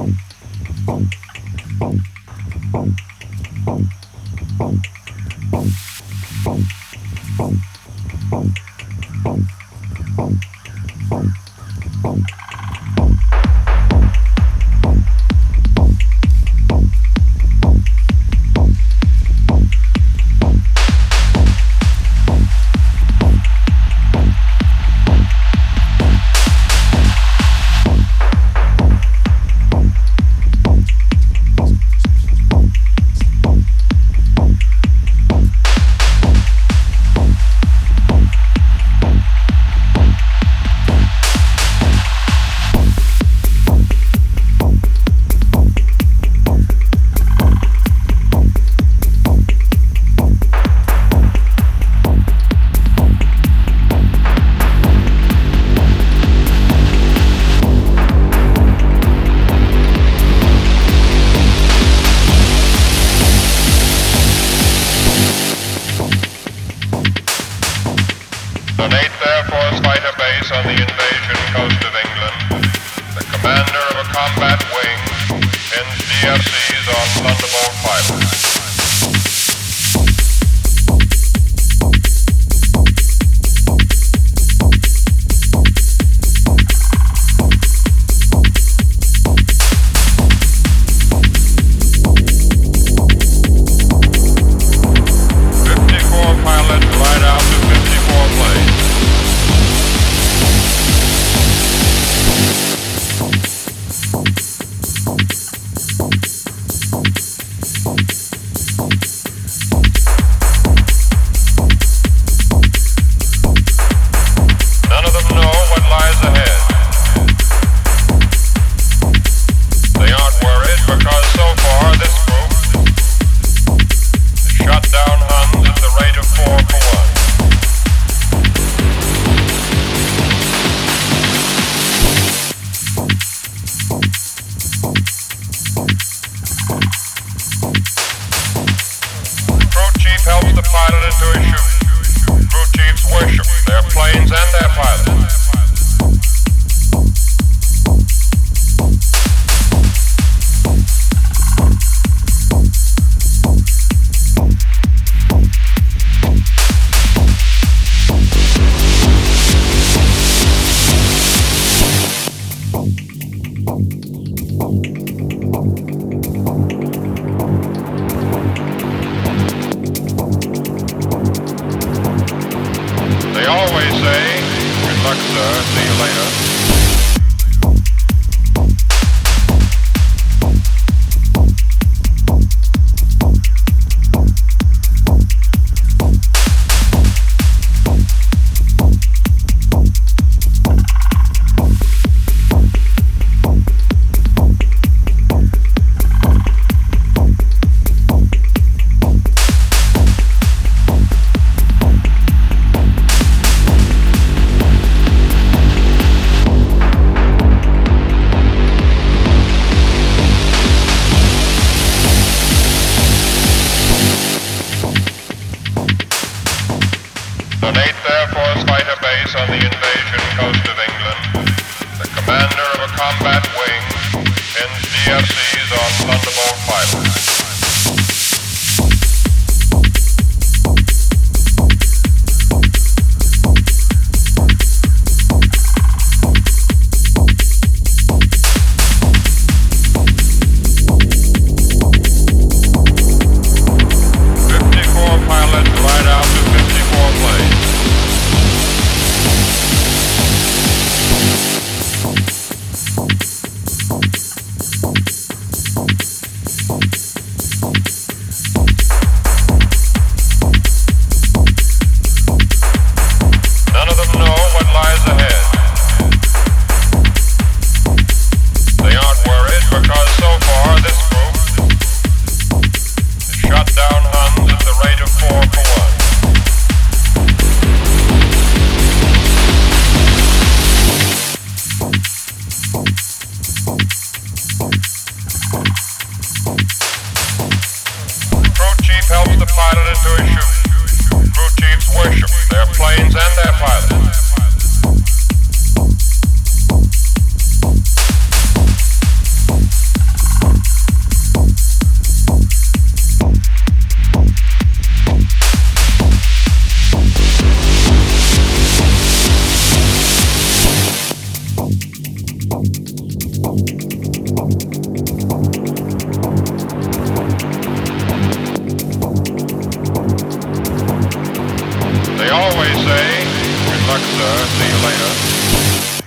Bum, bum, bum. Asian coast of England, the commander of a combat wing, NCFCs on Thunderbolt pilots. into issue. Routines worship their planes and their pilots. sir. See you later. On the invasion coast of England, the commander of a combat wing, DFC. pilot intuition. Crew chiefs worship their planes and their pilots. work, sir. See you later.